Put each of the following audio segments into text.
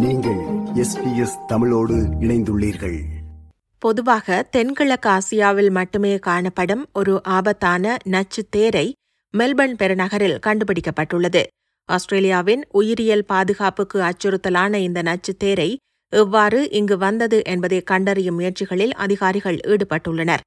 SBS தமிழோடு இணைந்துள்ளீர்கள். பொதுவாக தென்கிழக்கு ஆசியாவில் மட்டுமே காணப்படும் ஒரு ஆபத்தான நச்சு தேரை மெல்பர்ன் பெருநகரில் கண்டுபிடிக்கப்பட்டுள்ளது. ஆஸ்திரேலியாவின் உயிரியல் பாதுகாப்புக்கு அச்சுறுத்தலான இந்த நச்சு தேரை எவ்வாறு இங்கு வந்தது என்பதை கண்டறியும் முயற்சிகளில் அதிகாரிகள் ஈடுபட்டுள்ளனர்.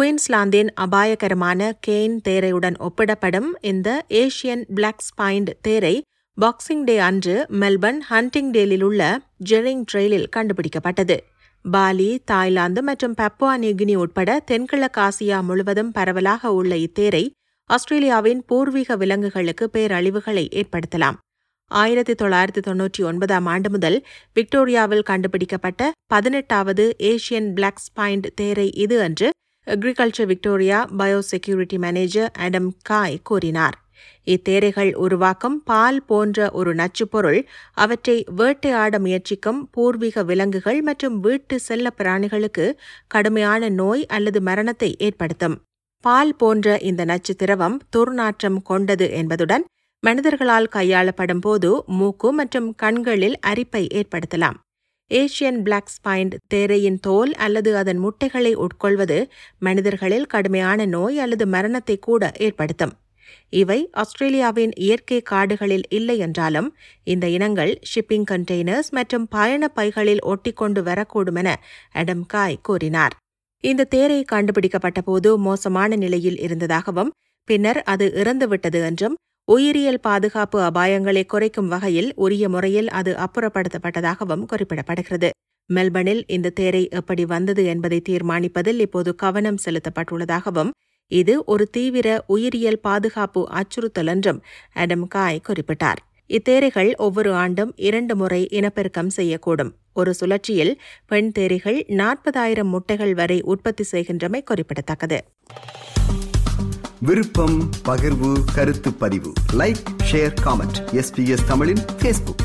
குயின்ஸ்லாந்தின் அபாயகரமான கெயின் தேரையுடன் ஒப்பிடப்படும் இந்த ஏஷியன் பிளாக் ஸ்பைண்ட் தேரை பாக்ஸிங் டே அன்று மெல்பர்ன் ஹண்டிங் டேலில் உள்ள ஜெரிங் ட்ரெயிலில் கண்டுபிடிக்கப்பட்டது. பாலி தாய்லாந்து மற்றும் பப்புவா நியூகினி உட்பட தென்கிழக்கு ஆசியா முழுவதும் பரவலாக உள்ள இத்தேரை ஆஸ்திரேலியாவின் பூர்வீக விலங்குகளுக்கு பேரழிவுகளை ஏற்படுத்தலாம். ஆயிரத்தி தொள்ளாயிரத்தி தொன்னூற்றி ஒன்பதாம் ஆண்டு முதல் விக்டோரியாவில் கண்டுபிடிக்கப்பட்ட பதினெட்டாவது ஏஷியன் பிளாக் ஸ்பைண்ட் தேரை இது என்று அக்ரிகல்ச்சர் விக்டோரியா பயோசெக்யூரிட்டி மேனேஜர் அடம் காய் கூறினார். இத்தேரைகள் உருவாக்கும் பால் போன்ற ஒரு நச்சுப்பொருள் அவற்றை வேட்டையாட முயற்சிக்கும் பூர்வீக விலங்குகள் மற்றும் வீட்டு செல்ல பிராணிகளுக்கு கடுமையான நோய் அல்லது மரணத்தை ஏற்படுத்தும். பால் போன்ற இந்த நச்சு திரவம் துர்நாற்றம் கொண்டது என்பதுடன் மனிதர்களால் கையாளப்படும் போது மூக்கு மற்றும் கண்களில் அரிப்பை ஏற்படுத்தலாம். ஏஷியன் பிளாக் ஸ்பைண்ட் தேரையின் தோல் அல்லது அதன் முட்டைகளை உட்கொள்வது மனிதர்களில் கடுமையான நோய் அல்லது மரணத்தை கூட ஏற்படுத்தும். இவை ஆஸ்திரேலியாவின் இயற்கை காடுகளில் இல்லை என்றாலும் இந்த இனங்கள் ஷிப்பிங் கண்டெய்னர்ஸ் மற்றும் பயண பைகளில் ஒட்டிக்கொண்டு வரக்கூடும் என அடம் காய் கூறினார். இந்த தேரை கண்டுபிடிக்கப்பட்ட போது மோசமான நிலையில் இருந்ததாகவும் பின்னர் அது இறந்துவிட்டது என்றும் உயிரியல் பாதுகாப்பு அபாயங்களை குறைக்கும் வகையில் உரிய முறையில் அது அப்புறப்படுத்தப்பட்டதாகவும் குறிப்பிடப்படுகிறது. மெல்பர்னில் இந்த தேரை எப்படி வந்தது என்பதை தீர்மானிப்பதில் இப்போது கவனம் செலுத்தப்பட்டுள்ளதாகவும் இது ஒரு தீவிர உயிரியல் பாதுகாப்பு அச்சுறுத்தல் என்றும் அடம் காய் குறிப்பிட்டார். இத்தேரைகள் ஒவ்வொரு ஆண்டும் இரண்டு முறை இனப்பெருக்கம் செய்யக்கூடும். ஒரு சுழற்சியில் பெண் தேரைகள் நாற்பதாயிரம் முட்டைகள் வரை உற்பத்தி செய்கின்றமை குறிப்பிடத்தக்கது. விருப்பம் பகிர்வு கருத்து பதிவு. லைக் ஷேர் காமெண்ட் எஸ்பிஎஸ் தமிழின் ஃபேஸ்புக்